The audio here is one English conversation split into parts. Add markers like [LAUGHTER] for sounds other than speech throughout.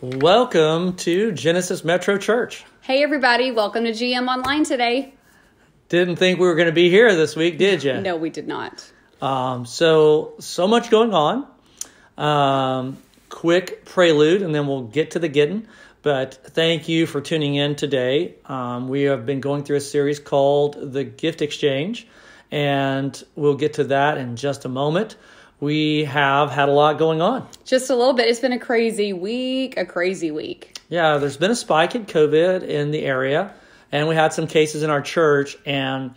Welcome to Genesis Metro Church. Hey, everybody, welcome to GM Online today. Didn't think we were going to be here this week, did you? No, we did not. Um, so, so much going on. Um, quick prelude, and then we'll get to the getting. But thank you for tuning in today. Um, we have been going through a series called The Gift Exchange, and we'll get to that in just a moment. We have had a lot going on. Just a little bit. It's been a crazy week, a crazy week. Yeah, there's been a spike in COVID in the area, and we had some cases in our church. And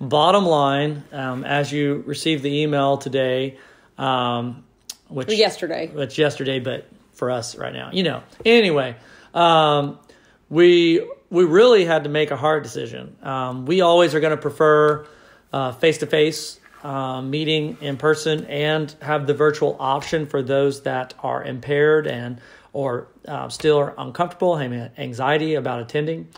bottom line, um, as you received the email today, um, which yesterday, which yesterday, but for us right now, you know. Anyway, um, we we really had to make a hard decision. Um, we always are going to prefer face to face meeting in person and have the virtual option for those that are impaired and or uh, still are uncomfortable, having anxiety about attending.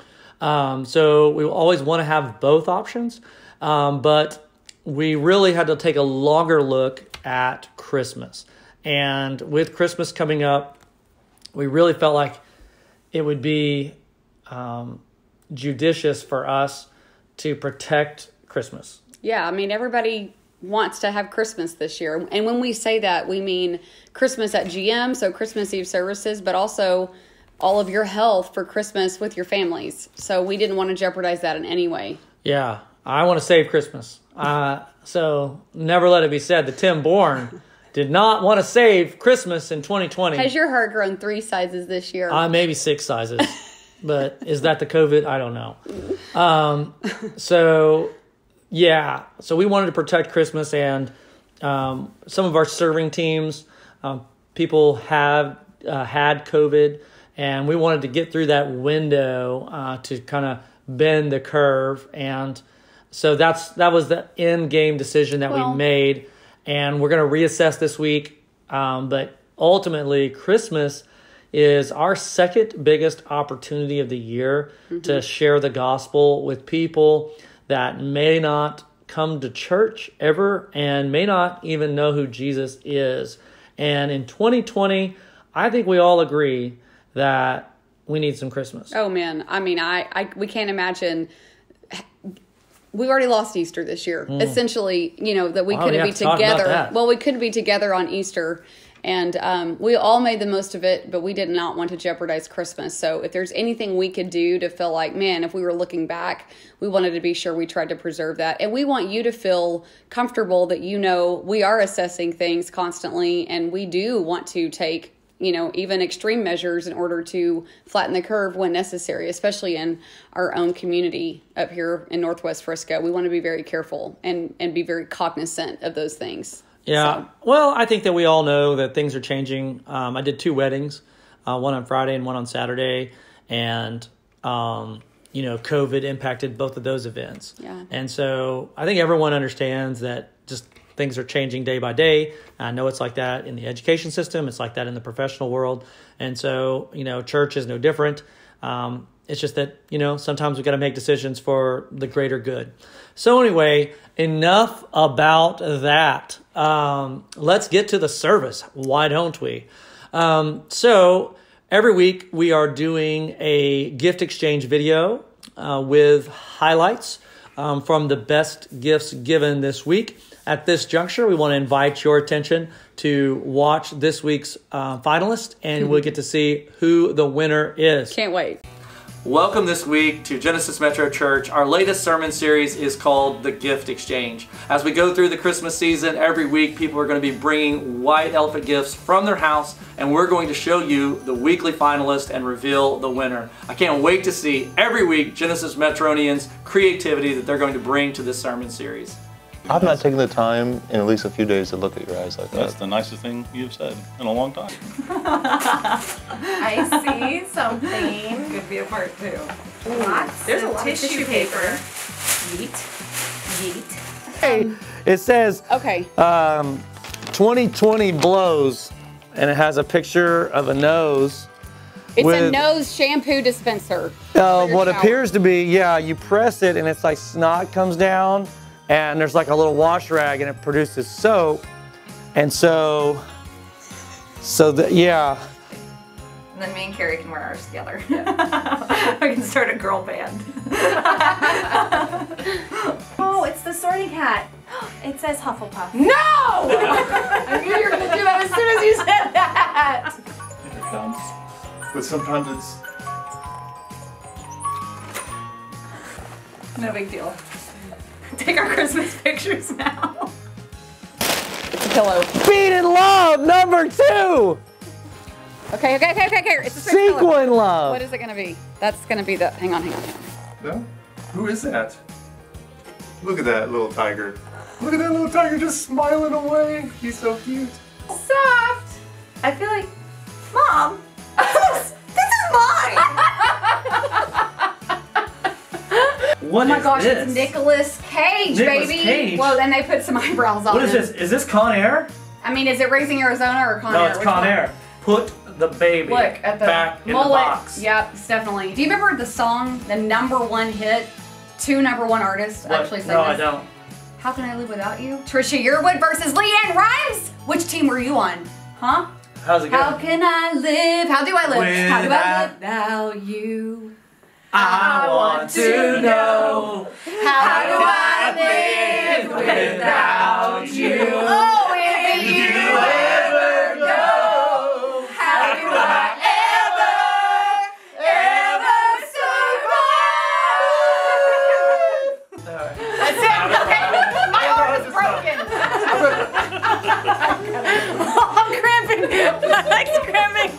Um, so we always want to have both options, um, but we really had to take a longer look at Christmas. And with Christmas coming up, we really felt like it would be um, judicious for us to protect Christmas. Yeah, I mean, everybody wants to have Christmas this year. And when we say that, we mean Christmas at GM, so Christmas Eve services, but also all of your health for Christmas with your families. So we didn't want to jeopardize that in any way. Yeah, I want to save Christmas. Uh, so never let it be said that Tim Bourne did not want to save Christmas in 2020. Has your heart grown three sizes this year? Uh, maybe six sizes. but is that the COVID? I don't know. Um, so yeah, so we wanted to protect Christmas, and um, some of our serving teams, um, people have uh, had COVID, and we wanted to get through that window uh, to kind of bend the curve, and so that's that was the end game decision that well, we made, and we're going to reassess this week. Um, but ultimately, Christmas is our second biggest opportunity of the year mm-hmm. to share the gospel with people that may not come to church ever and may not even know who Jesus is. And in 2020, I think we all agree that we need some Christmas. Oh man, I mean, I, I we can't imagine. We already lost Easter this year. Mm. Essentially, you know that we oh, couldn't be together. Well, we couldn't be together on Easter, and um, we all made the most of it, but we did not want to jeopardize Christmas. So, if there's anything we could do to feel like, man, if we were looking back, we wanted to be sure we tried to preserve that. And we want you to feel comfortable that you know we are assessing things constantly and we do want to take you know, even extreme measures in order to flatten the curve when necessary, especially in our own community up here in Northwest Frisco. We want to be very careful and, and be very cognizant of those things. Yeah. So. Well, I think that we all know that things are changing. Um, I did two weddings, uh, one on Friday and one on Saturday, and um, you know, COVID impacted both of those events. Yeah. And so I think everyone understands that just things are changing day by day. I know it's like that in the education system. It's like that in the professional world. And so, you know, church is no different. Um, it's just that, you know, sometimes we got to make decisions for the greater good. So, anyway, enough about that. Um, let's get to the service. Why don't we? Um, so, every week we are doing a gift exchange video uh, with highlights um, from the best gifts given this week. At this juncture, we want to invite your attention to watch this week's uh, finalist, and we'll get to see who the winner is. Can't wait. Welcome this week to Genesis Metro Church. Our latest sermon series is called The Gift Exchange. As we go through the Christmas season, every week people are going to be bringing white elephant gifts from their house, and we're going to show you the weekly finalist and reveal the winner. I can't wait to see every week Genesis Metronians' creativity that they're going to bring to this sermon series. I've not taken the time in at least a few days to look at your eyes like that. That's the nicest thing you've said in a long time. I see something. Could be a part two. Lots There's a lot tissue, of tissue paper. paper. Yeet. Yeet. Hey, it says okay. Um, 2020 blows, and it has a picture of a nose. It's with, a nose shampoo dispenser. Uh, what shower. appears to be, yeah, you press it and it's like snot comes down and there's like a little wash rag and it produces soap. And so, so that, yeah. And then me and Carrie can wear ours together. [LAUGHS] we can start a girl band. [LAUGHS] [LAUGHS] oh, it's the sorting hat. [GASPS] It says Hufflepuff. No! I knew you were gonna do that as soon as you said that. It comes. But sometimes it's No big deal. Take our Christmas pictures now. It's a pillow. Beat in love, number two. Okay, okay, okay, okay, okay. It's a Sequin love. What is it gonna be? That's gonna be the. Hang on, hang on, hang on. No? Who is that? Look at that little tiger. Look at that little tiger just smiling away. He's so cute. Soft. I feel like, mom, this, [LAUGHS] this is mine. [LAUGHS] What oh my gosh, this? it's Nicolas Cage, Nicolas baby. Cage. Well, then they put some [LAUGHS] eyebrows on What is this? Is this Con Air? I mean, is it Raising Arizona or Con no, Air? it's Which Con one? Air. Put the baby Look at the back in mullet. the box. Yep, definitely. Do you remember the song, the number one hit? Two number one artists What? actually sang No, I don't. How can I live without you? Trisha Yearwood versus LeAnn Rimes. Which team were you on? Huh? How's it going? How can I live? How do I live? How do I live without you? I want to know How do I live without you? Oh, if you ever go, how do I ever, ever survive? That's it. Okay, my arm is broken. [LAUGHS] Oh, I'm cramping. [LAUGHS] My leg's cramping.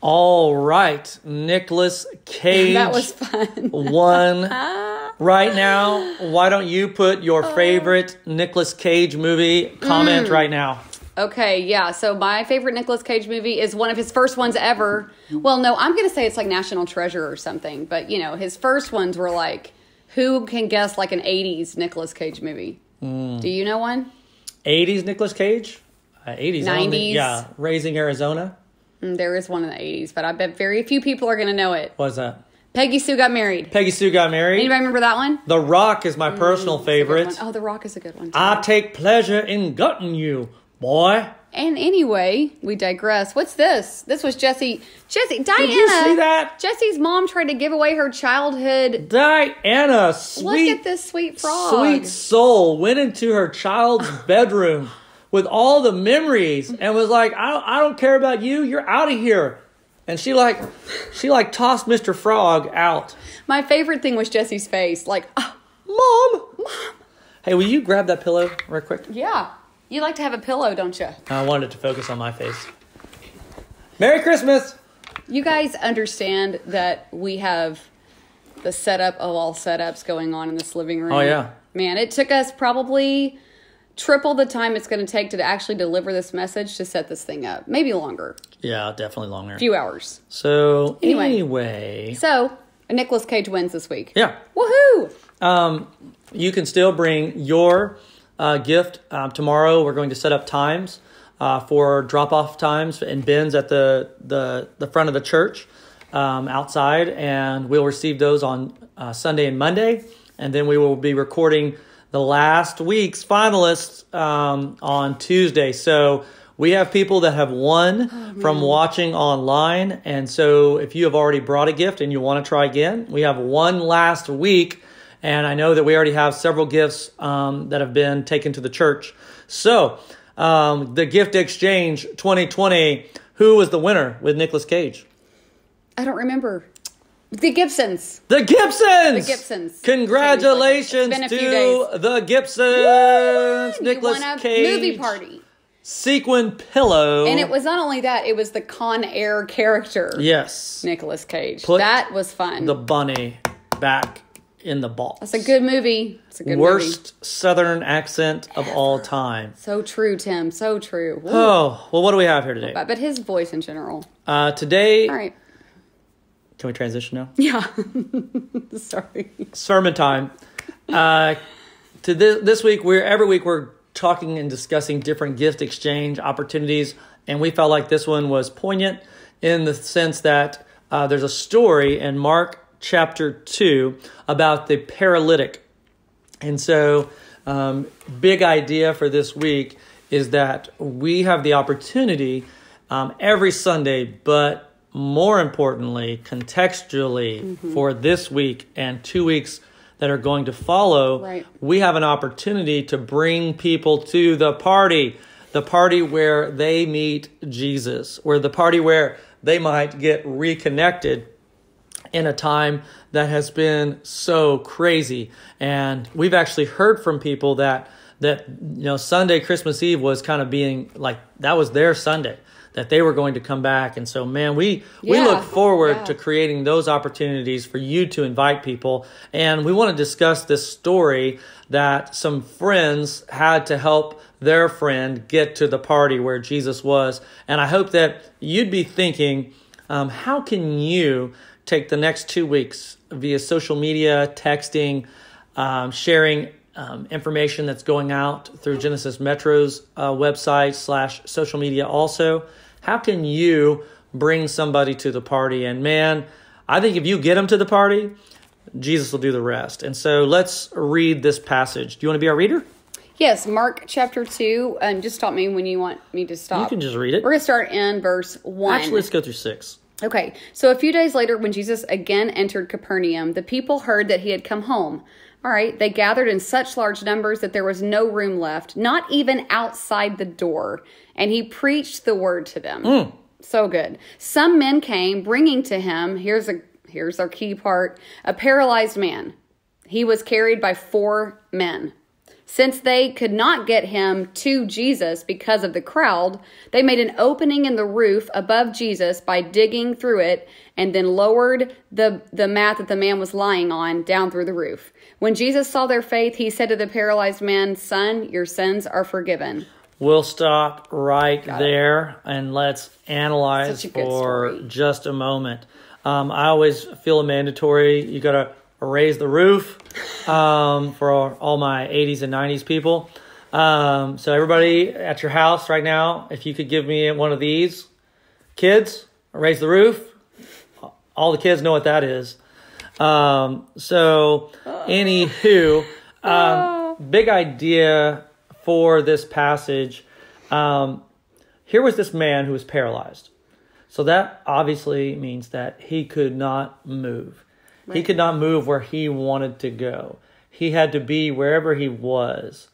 All right, Nicolas Cage. [LAUGHS] That was fun. one [LAUGHS] right now. Why don't you put your favorite Nicolas Cage movie comment Mm. right now? Okay, yeah. So my favorite Nicolas Cage movie is one of his first ones ever. Well, no, I'm going to say it's like National Treasure or something. But you know, his first ones were like, who can guess like an '80s Nicolas Cage movie? Mm. Do you know one? 80s Nicolas Cage? Uh, 80s. I don't 90s. Yeah, Raising Arizona. Mm, There is one in the '80s, but I bet very few people are going to know it. What is that? Peggy Sue got married. Peggy Sue got married. Anybody remember that one? The Rock is my personal favorite. Oh, The Rock is a good one. Too. I take pleasure in gutting you, boy. and anyway, we digress. What's this? This was Jesse. Jesse, Diana. Did you see that? Jesse's mom tried to give away her childhood. Diana, sweet, Look at this sweet frog. sweet soul, went into her child's [LAUGHS] bedroom with all the memories and was like, I don't, I don't care about you. You're out of here. And she like, she like tossed Mr. Frog out. My favorite thing was Jesse's face. Like, oh, Mom, mom. Hey, will you grab that pillow real quick? yeah. You like to have a pillow, don't you? I wanted to focus on my face. Merry Christmas. You guys understand that we have the setup of all setups going on in this living room. Oh, yeah. Man, it took us probably triple the time it's going to take to actually deliver this message to set this thing up. Maybe longer. Yeah, definitely longer. A few hours. So Anyway. anyway, So, Nicolas Cage wins this week. yeah. Woohoo! Um, you can still bring your uh, gift. Um, tomorrow, we're going to set up times uh, for drop off times and bins at the, the, the front of the church um, outside, and we'll receive those on uh, Sunday and Monday. And then we will be recording the last week's finalists um, on Tuesday. So we have people that have won from watching online. And so if you have already brought a gift and you want to try again, we have one last week. And I know that we already have several gifts um, that have been taken to the church. So um, the gift exchange 2020, who was the winner with Nicolas Cage? I don't remember. The Gibsons. The Gibsons. The Gibsons. Congratulations It's been a to the Gibsons. Nicolas Cage. movie party. Sequin pillow. And it was not only that, it was the Con Air character. yes. Nicolas Cage. Put that was fun. The bunny back in the ball. That's a good movie. It's a good movie. Worst Southern accent of all time. So true, Tim. So true. Woo. Oh well, what do we have here today? But, but his voice in general. Uh, today, All right. Can we transition now? Yeah. [LAUGHS] Sorry. sermon time. Uh, to this, this week, we're every week we're talking and discussing different gift exchange opportunities, and we felt like this one was poignant in the sense that uh, there's a story in Mark chapter two about the paralytic, and so um, big idea for this week is that we have the opportunity um, every Sunday, but more importantly, contextually mm-hmm. for this week and two weeks that are going to follow, right. we have an opportunity to bring people to the party, the party where they meet Jesus, where the party where they might get reconnected in a time that has been so crazy. And we've actually heard from people that that you know Sunday Christmas Eve was kind of being like that was their Sunday that they were going to come back and so man we yeah. we look forward yeah. to creating those opportunities for you to invite people and we want to discuss this story that some friends had to help their friend get to the party where Jesus was and I hope that you'd be thinking um, how can you take the next two weeks via social media, texting, um, sharing um, information that's going out through Genesis Metro's uh, website slash social media. Also, how can you bring somebody to the party? And man, I think if you get them to the party, Jesus will do the rest. And so let's read this passage. Do you want to be our reader? Yes, Mark chapter 2. And just stop me when you want me to stop. You can just read it. We're going to start in verse 1. Actually, let's go through 6. Okay, so a few days later, when Jesus again entered Capernaum, the people heard that he had come home. All right, they gathered in such large numbers that there was no room left, not even outside the door, and he preached the word to them. Mm. So good. Some men came bringing to him, here's a here's our key part, a paralyzed man. He was carried by four men. Since they could not get him to Jesus because of the crowd, they made an opening in the roof above Jesus by digging through it and then lowered the, the mat that the man was lying on down through the roof. When Jesus saw their faith, he said to the paralyzed man, Son, your sins are forgiven. We'll stop right Got there it. and let's analyze for story. just a moment. Um, I always feel a mandatory. You got to raise the roof [LAUGHS] um, for all my 80s and 90s people. Um, so, everybody at your house right now, if you could give me one of these, kids, raise the roof. All the kids know what that is. Um, so, anywho, um, big idea for this passage. Um, here was this man who was paralyzed. So that obviously means that he could not move. Right. He could not move where he wanted to go. He had to be wherever he was.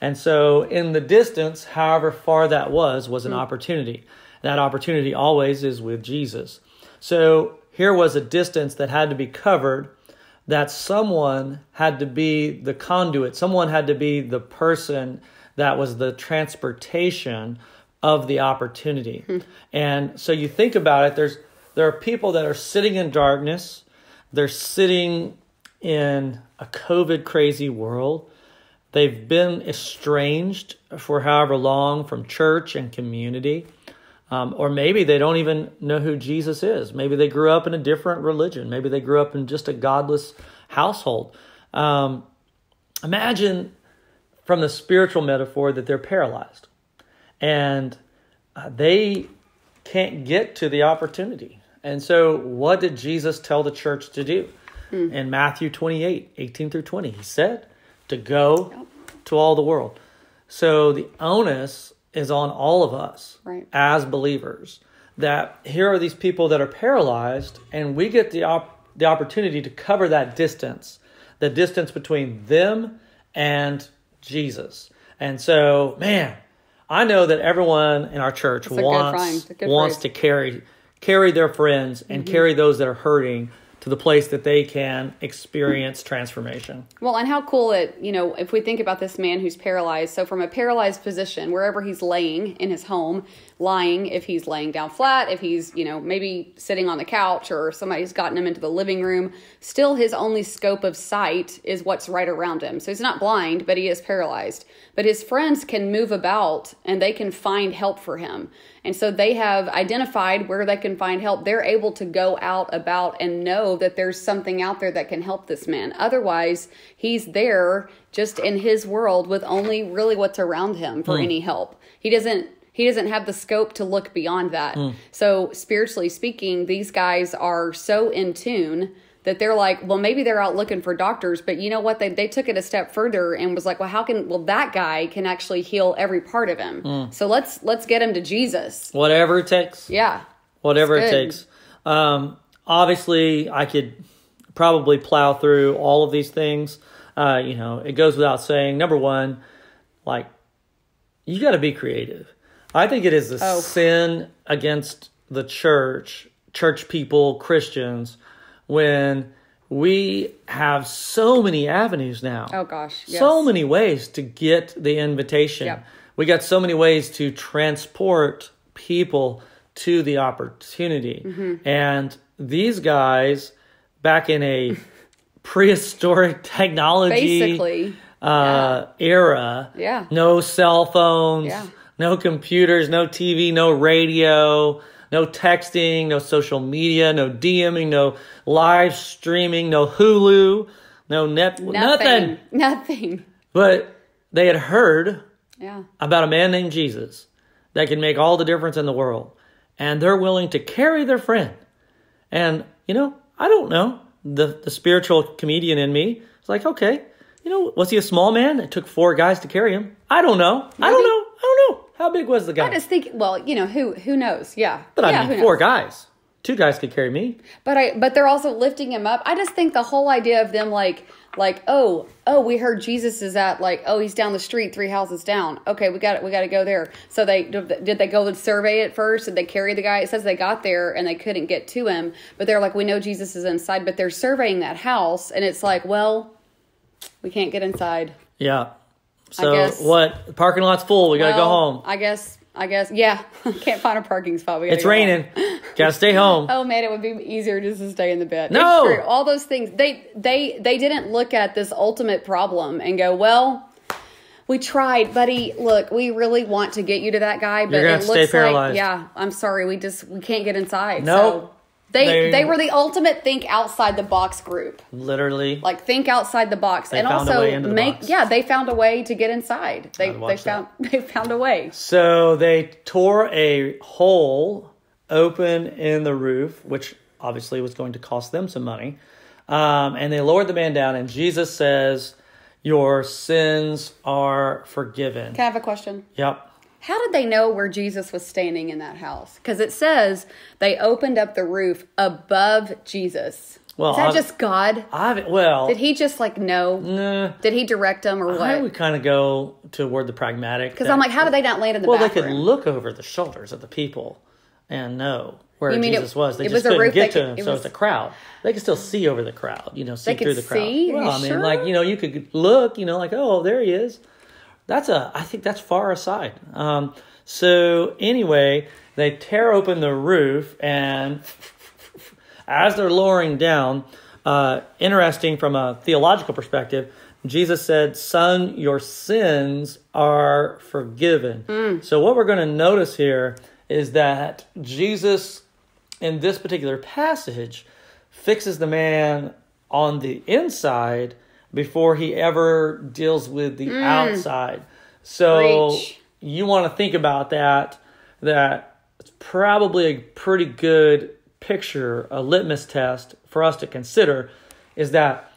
And so, in the distance, however far that was, was an mm. opportunity. That opportunity always is with Jesus. So, here was a distance that had to be covered, that someone had to be the conduit, someone had to be the person that was the transportation of the opportunity. Mm. And so, you think about it, there's there are people that are sitting in darkness they're sitting in a COVID crazy world. They've been estranged for however long from church and community. Um, or maybe they don't even know who Jesus is. Maybe they grew up in a different religion. Maybe they grew up in just a godless household. Um, imagine from the spiritual metaphor that they're paralyzed and uh, they can't get to the opportunity. And so, what did Jesus tell the church to do? Hmm. In Matthew 28 18 through 20, he said to go to all the world. So, the onus is on all of us right. as believers that here are these people that are paralyzed, and we get the, op- the opportunity to cover that distance, the distance between them and Jesus. And so, man, I know that everyone in our church wants wants to carry carry their friends and mm-hmm. carry those that are hurting to the place that they can experience transformation. Well, and how cool it, you know, if we think about this man who's paralyzed, so from a paralyzed position, wherever he's laying in his home, lying, if he's laying down flat, if he's, you know, maybe sitting on the couch or somebody's gotten him into the living room, still his only scope of sight is what's right around him. So he's not blind, but he is paralyzed. But his friends can move about and they can find help for him. And so they have identified where they can find help. They're able to go out about and know that there's something out there that can help this man. Otherwise, he's there just in his world with only really what's around him for mm. any help. He doesn't he doesn't have the scope to look beyond that. Mm. So spiritually speaking, these guys are so in tune that they're like, well, maybe they're out looking for doctors, but you know what? They they took it a step further and was like, well, how can well that guy can actually heal every part of him? Mm. So let's let's get him to Jesus. Whatever it takes. Yeah. Whatever it takes. Um, obviously, I could probably plow through all of these things. Uh, you know, it goes without saying. Number one, like you got to be creative. I think it is a oh. sin against the church, church people, Christians when we have so many avenues now. Oh gosh, yes. so many ways to get the invitation. Yep. We got so many ways to transport people to the opportunity. Mm-hmm. And these guys back in a [LAUGHS] prehistoric technology basically uh, yeah. era. Yeah. No cell phones, yeah. no computers, no TV, no radio, no texting, no social media, no DMing, no live streaming, no Hulu, no net, nothing. Nothing. nothing. But they had heard yeah. about a man named Jesus that can make all the difference in the world. And they're willing to carry their friend. And, you know, I don't know. The, the spiritual comedian in me is like, okay, you know, was he a small man? It took four guys to carry him. I don't know. Maybe. I don't know. I don't know. How big was the guy? I just think, well, you know, who who knows? Yeah. But yeah, I mean, four guys. Two guys could carry me. But I but they're also lifting him up. I just think the whole idea of them like like oh oh we heard Jesus is at like oh he's down the street three houses down. Okay, we got it. we got to go there. So they did they go and survey it first? Did they carry the guy? It says they got there and they couldn't get to him. But they're like we know Jesus is inside, but they're surveying that house and it's like well we can't get inside. Yeah. So what? The parking lot's full. We gotta go home. I guess. I guess. Yeah. [LAUGHS] Can't find a parking spot. We it's raining. [LAUGHS] gotta stay home. Oh man, it would be easier just to stay in the bed. No. All those things. They they they didn't look at this ultimate problem and go, well. We tried, buddy. Look, we really want to get you to that guy, but it looks like yeah. I'm sorry, we just we can't get inside. No, nope. so they, they, they were the ultimate think outside the box group. Literally, like think outside the box, and also make box. yeah. They found a way to get inside. They they found that. [LAUGHS] they found a way. So they tore a hole open in the roof, which obviously was going to cost them some money, um, and they lowered the man down. And Jesus says, "Your sins are forgiven." Can I have a question? Yep. How did they know where Jesus was standing in that house? Because it says they opened up the roof above Jesus. Well, Is that I've, just God? I've, well, did he just like know? Nah, did he direct them or what? I would kind of go toward the pragmatic. Because I'm like, how did they not land in the well, bathroom? they could look over the shoulders of the people and know where Jesus it, was. They just was couldn't get to him, it so it's a crowd. They could still see over the crowd, you know, see through the crowd. See? Well, I mean, sure? like you know, you could look, you know, like oh, there he is that's a I think that's far aside. Um, so anyway, they tear open the roof, and as they're lowering down, uh, interesting from a theological perspective, Jesus said, "Son, your sins are forgiven." Mm. So what we're going to notice here is that Jesus, in this particular passage, fixes the man on the inside before he ever deals with the mm. outside. So you want to think about that. That it's probably a pretty good picture, a litmus test for us to consider is that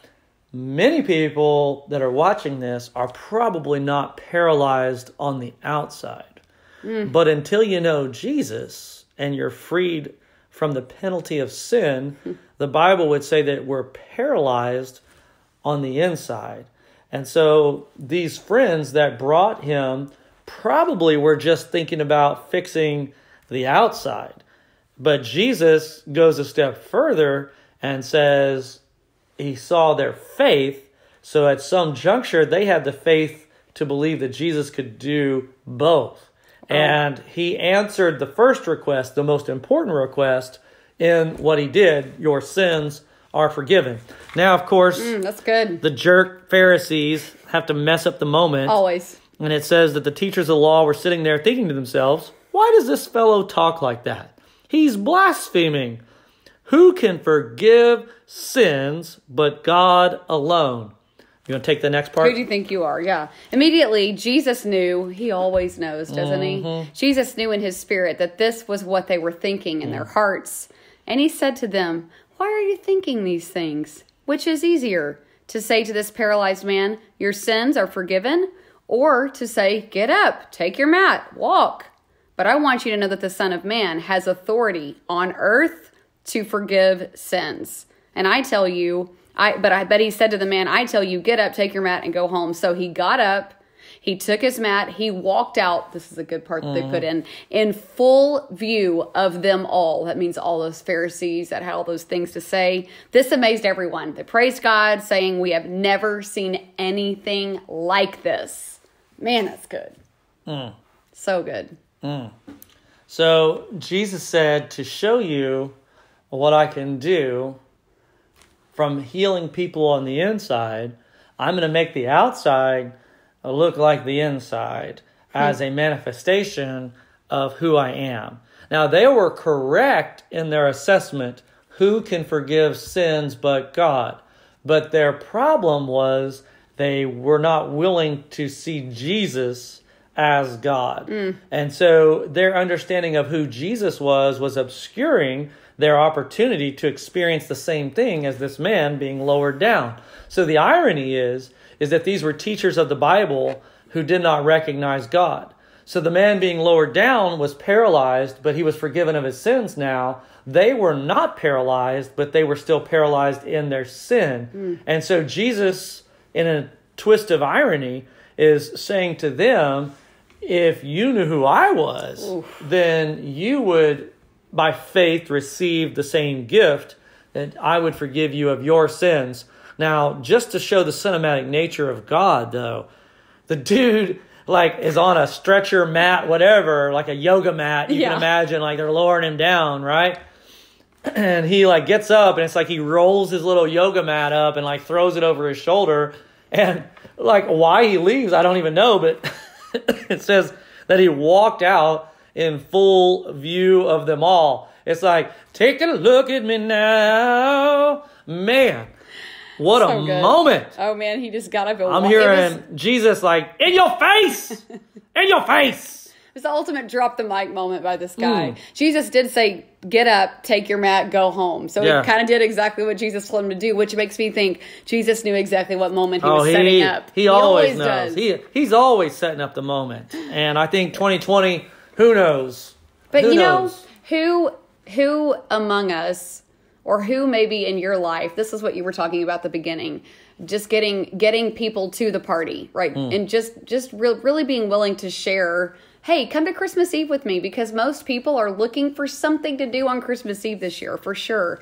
many people that are watching this are probably not paralyzed on the outside. Mm. But until you know Jesus and you're freed from the penalty of sin, [LAUGHS] the Bible would say that we're paralyzed on the inside. And so these friends that brought him probably were just thinking about fixing the outside. But Jesus goes a step further and says he saw their faith. So at some juncture, they had the faith to believe that Jesus could do both. Oh. And he answered the first request, the most important request, in what he did Your sins are forgiven. Now, of course, mm, that's good. The jerk Pharisees have to mess up the moment. Always. And it says that the teachers of the law were sitting there thinking to themselves, why does this fellow talk like that? He's blaspheming. Who can forgive sins but God alone? You want to take the next part? Who do you think you are? Yeah. Immediately, Jesus knew. He always knows, doesn't mm-hmm. he? Jesus knew in his spirit that this was what they were thinking in mm. their hearts. And he said to them, Why are you thinking these things? Which is easier, to say to this paralyzed man, Your sins are forgiven, or to say, Get up, take your mat, walk? But I want you to know that the Son of Man has authority on earth to forgive sins. And I tell you, I but I bet he said to the man, I tell you, get up, take your mat, and go home. So he got up, he took his mat, he walked out. This is a good part that they put in, in full view of them all. That means all those Pharisees that had all those things to say. This amazed everyone. They praised God, saying, We have never seen anything like this. Man, that's good. Mm. So good. Mm. So Jesus said, To show you what I can do from healing people on the inside, I'm going to make the outside look like the inside hmm. as a manifestation of who I am. Now, they were correct in their assessment who can forgive sins but God? But their problem was they were not willing to see Jesus as God. Mm. And so their understanding of who Jesus was was obscuring their opportunity to experience the same thing as this man being lowered down. So the irony is is that these were teachers of the Bible who did not recognize God. So the man being lowered down was paralyzed, but he was forgiven of his sins now. They were not paralyzed, but they were still paralyzed in their sin. Mm. And so Jesus, in a twist of irony, is saying to them, if you knew who I was, Oof. then you would by faith receive the same gift, that I would forgive you of your sins. Now, just to show the cinematic nature of God, though, the dude like is on a stretcher mat, whatever, like a yoga mat. You yeah. can imagine like they're lowering him down, right? [CLEARS THROAT] And he like gets up and it's like he rolls his little yoga mat up and like throws it over his shoulder. And like why he leaves, I don't even know, but [LAUGHS] it says that he walked out in full view of them all. It's like, take a look at me now. Man, what so a good. moment. Oh man, he just got up I'm hearing was... Jesus like, in your face! [LAUGHS] in your face! It's the ultimate drop the mic moment by this guy. Mm. Jesus did say, get up, take your mat, go home. So yeah. he kind of did exactly what Jesus told him to do, which makes me think Jesus knew exactly what moment he oh, was he, setting up. He, he always, always, knows. Does. He, he's always setting up the moment. And I think 2020 who knows? But who you knows? know, who who among us or who maybe in your life, this is what you were talking about the beginning, just getting getting people to the party, right? Mm. And just just re- really being willing to share hey, come to Christmas Eve with me because most people are looking for something to do on Christmas Eve this year, for sure.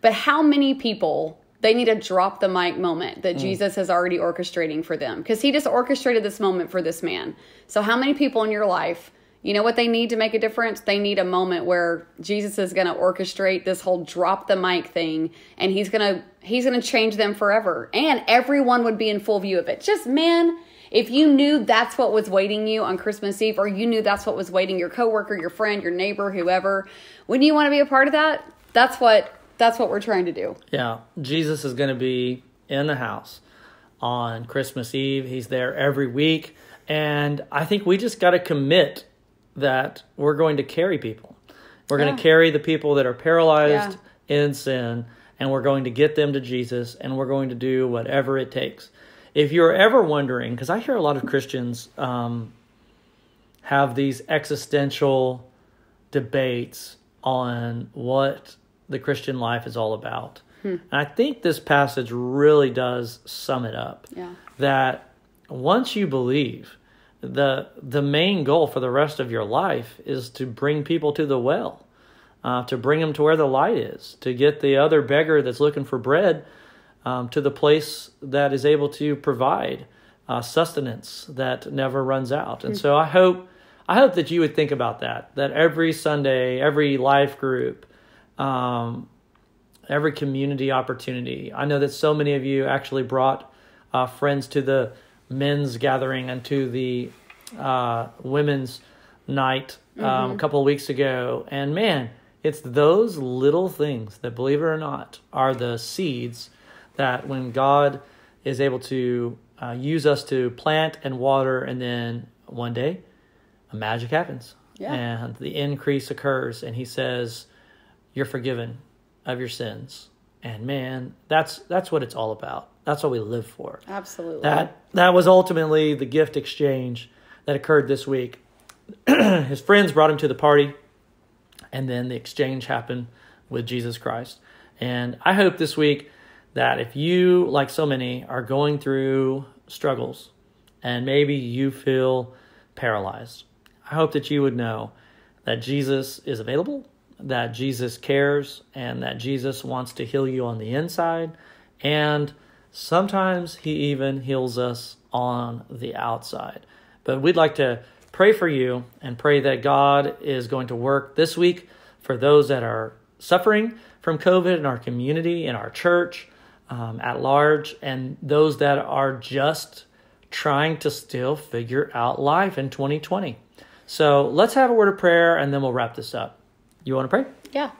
But how many people they need a drop the mic moment that mm. Jesus is already orchestrating for them because he just orchestrated this moment for this man. So, how many people in your life you know what they need to make a difference? They need a moment where Jesus is going to orchestrate this whole drop the mic thing and he's going to he's going to change them forever and everyone would be in full view of it. Just man, if you knew that's what was waiting you on Christmas Eve or you knew that's what was waiting your coworker, your friend, your neighbor, whoever, wouldn't you want to be a part of that? That's what that's what we're trying to do. Yeah. Jesus is going to be in the house on Christmas Eve. He's there every week and I think we just got to commit that we're going to carry people. We're yeah. going to carry the people that are paralyzed yeah. in sin, and we're going to get them to Jesus, and we're going to do whatever it takes. If you're ever wondering, because I hear a lot of Christians um, have these existential debates on what the Christian life is all about. Hmm. And I think this passage really does sum it up. Yeah. That once you believe, the the main goal for the rest of your life is to bring people to the well, uh, to bring them to where the light is, to get the other beggar that's looking for bread um, to the place that is able to provide uh, sustenance that never runs out. And so I hope I hope that you would think about that. That every Sunday, every life group. Um, every community opportunity. I know that so many of you actually brought uh, friends to the men's gathering and to the uh, women's night um, mm-hmm. a couple of weeks ago. And man, it's those little things that, believe it or not, are the seeds that when God is able to uh, use us to plant and water, and then one day, a magic happens. Yeah. And the increase occurs, and He says, You're forgiven of your sins. And man, that's that's what it's all about. That's what we live for. Absolutely. That that was ultimately the gift exchange that occurred this week. [CLEARS THROAT] His friends brought him to the party, and then the exchange happened with Jesus Christ. And I hope this week that if you, like so many, are going through struggles and maybe you feel paralyzed, I hope that you would know that Jesus is available, that Jesus cares, and that Jesus wants to heal you on the inside. And sometimes he even heals us on the outside. But we'd like to pray for you and pray that God is going to work this week for those that are suffering from COVID in our community, in our church, um, at large, and those that are just trying to still figure out life in 2020. So let's have a word of prayer and then we'll wrap this up. You want to pray? Yeah.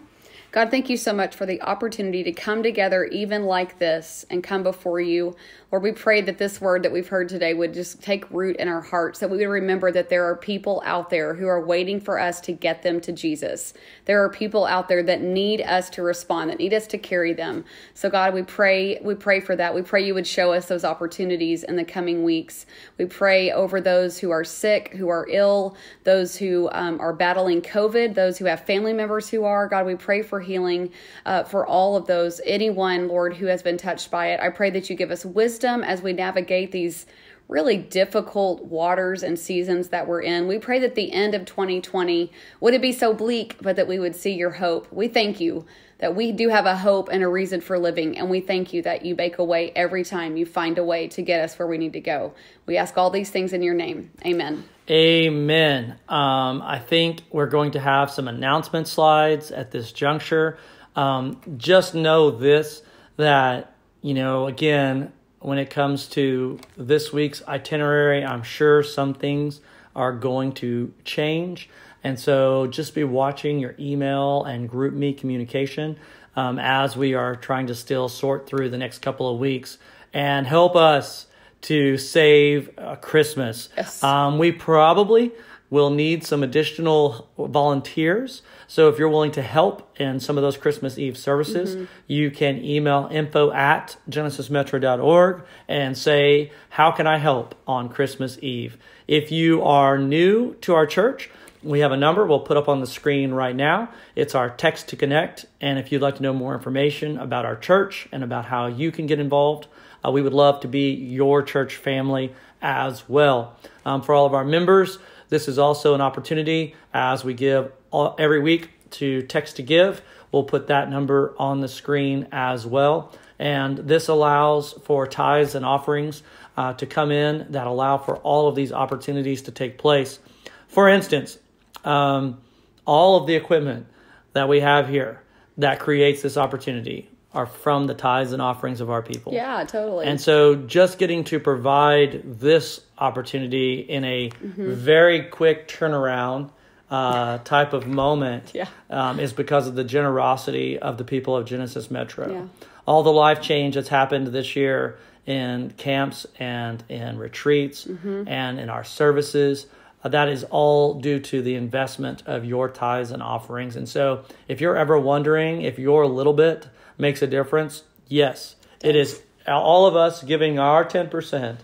God, thank you so much for the opportunity to come together even like this and come before you Lord, we pray that this word that we've heard today would just take root in our hearts, that we would remember that there are people out there who are waiting for us to get them to Jesus. There are people out there that need us to respond, that need us to carry them. So God, we pray, we pray for that. We pray you would show us those opportunities in the coming weeks. We pray over those who are sick, who are ill, those who um, are battling COVID, those who have family members who are. God, we pray for healing uh, for all of those. Anyone, Lord, who has been touched by it. I pray that you give us wisdom wisdom as we navigate these really difficult waters and seasons that we're in. We pray that the end of 2020 would it be so bleak, but that we would see your hope. We thank you that we do have a hope and a reason for living, and we thank you that you make a way every time you find a way to get us where we need to go. We ask all these things in your name. Amen. Amen. Um, I think we're going to have some announcement slides at this juncture. Um, just know this that, you know, again, when it comes to this week's itinerary. I'm sure some things are going to change. And so just be watching your email and GroupMe communication um, as we are trying to still sort through the next couple of weeks and help us to save uh, Christmas. Yes. Um, we probably will need some additional volunteers. So if you're willing to help in some of those Christmas Eve services, mm-hmm. you can email info at genesismetro.org and say, How can I help on Christmas Eve? If you are new to our church, we have a number we'll put up on the screen right now. It's our text to connect. And if you'd like to know more information about our church and about how you can get involved, uh, we would love to be your church family as well. Um, for all of our members, this is also an opportunity as we give all, every week to text to give. We'll put that number on the screen as well. And this allows for tithes and offerings uh, to come in that allow for all of these opportunities to take place. For instance, um, all of the equipment that we have here that creates this opportunity are from the tithes and offerings of our people. Yeah, totally. And so just getting to provide this opportunity in a mm-hmm. very quick turnaround uh, [LAUGHS] type of moment yeah. um, is because of the generosity of the people of Genesis Metro. Yeah. All the life change that's happened this year in camps and in retreats mm-hmm. and in our services. Uh, that is all due to the investment of your tithes and offerings. And so, if you're ever wondering if your little bit makes a difference? Yes, it is all of us giving our 10%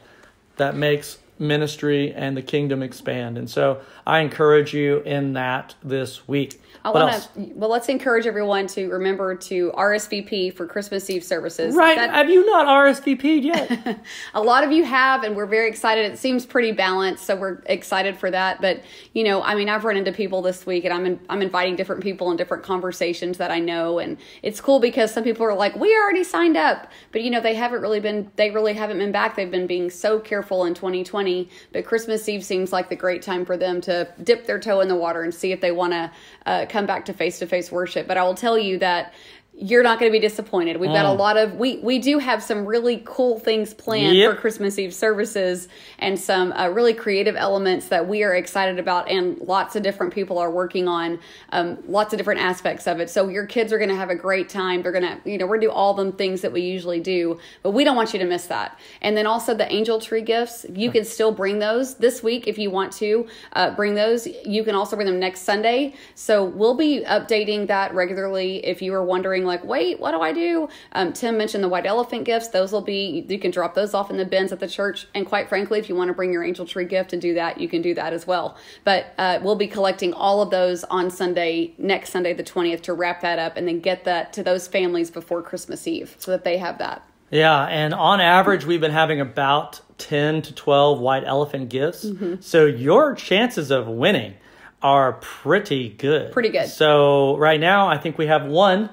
that makes ministry and the kingdom expand. And so I encourage you in that this week. I want to. Well, let's encourage everyone to remember to RSVP for Christmas Eve services. Right? That, have you not RSVP'd yet? [LAUGHS] a lot of you have, and we're very excited. It seems pretty balanced, so we're excited for that. But you know, I mean, I've run into people this week, and I'm in, I'm inviting different people in different conversations that I know, and it's cool because some people are like, "We already signed up," but you know, they haven't really been. They really haven't been back. They've been being so careful in 2020. But Christmas Eve seems like the great time for them to dip their toe in the water and see if they want to uh, come back to face to face worship. But I will tell you that you're not going to be disappointed. We've mm. got a mm. lot of we we do have some really cool things planned yep. for Christmas Eve services and some uh, really creative elements that we are excited about and lots of different people are working on um, lots of different aspects of it. So your kids are going to have a great time. They're going to you know we're going to do all the things that we usually do, but we don't want you to miss that. And then also the angel tree gifts, you can still bring those this week if you want to uh, bring those. You can also bring them next Sunday. So we'll be updating that regularly if you are wondering wondering, like, wait, what do I do? Um, Tim mentioned the white elephant gifts. Those will be, you can drop those off in the bins at the church. And quite frankly, if you want to bring your angel tree gift and do that, you can do that as well. But uh, we'll be collecting all of those on Sunday, next Sunday, the 20th, to wrap that up and then get that to those families before Christmas Eve so that they have that. Yeah, and on average, we've been having about 10 to 12 white elephant gifts. Mm-hmm. So your chances of winning are pretty good. Pretty good. So right now, I think we have one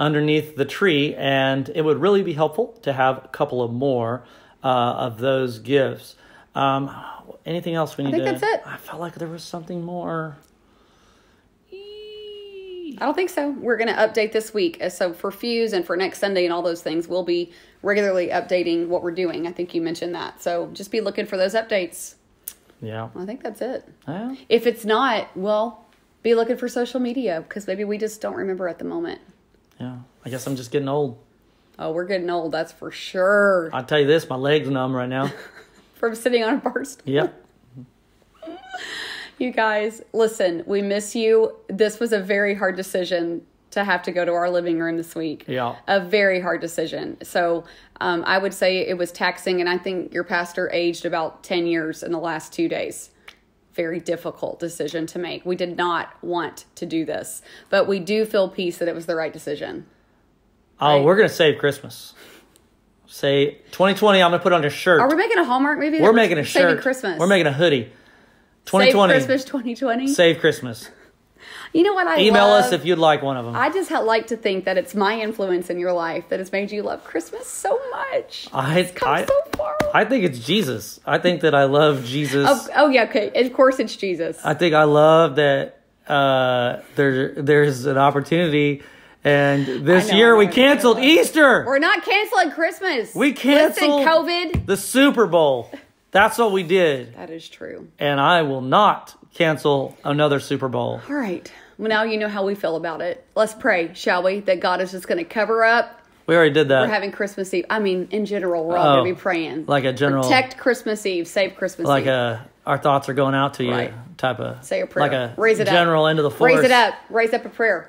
underneath the tree, and it would really be helpful to have a couple of more uh, of those gifts. Um, anything else we need I think to? That's it. I felt like there was something more. I don't think so. We're going to update this week. Uh, so for Fuse and for next Sunday and all those things, we'll be regularly updating what we're doing. I think you mentioned that. So just be looking for those updates. Yeah. I think that's it. Yeah. If it's not, well, be looking for social media because maybe we just don't remember at the moment. Yeah. I guess I'm just getting old. Oh, we're getting old. That's for sure. I'll tell you this, my legs numb right now. [LAUGHS] From sitting on a bar stool. Yep. [LAUGHS] You guys, listen, we miss you. This was a very hard decision to have to go to our living room this week. Yeah. A very hard decision. So um, I would say it was taxing, and I think your pastor aged about 10 years in the last two days. Very difficult decision to make. We did not want to do this, but we do feel peace that it was the right decision. Oh, right? we're going to save Christmas. Say 2020, I'm going to put on a shirt. Are we making a Hallmark movie? We're making a shirt. Christmas. We're making a hoodie. 2020. Save Christmas 2020. Save Christmas. You know what I email love? us if you'd like one of them. I just like to think that it's my influence in your life that has made you love Christmas so much. I I, so far. I think it's Jesus. I think that I love Jesus. Oh, oh yeah, okay. Of course, it's Jesus. I think I love that uh, there there's an opportunity. And this know, year we canceled Easter. We're not canceling Christmas. We canceled Listen, COVID. The Super Bowl. [LAUGHS] That's what we did. That is true. And I will not cancel another Super Bowl. All right. Well, now you know how we feel about it. Let's pray, shall we? That God is just going to cover up. We already did that. We're having Christmas Eve. I mean, in general, we're all oh, going to be praying. Like a general. Protect Christmas Eve. Save Christmas like Eve. Like a, our thoughts are going out to you right. type of. Say a prayer. Like a Raise it general up. into the force. Raise it up. Raise up a prayer.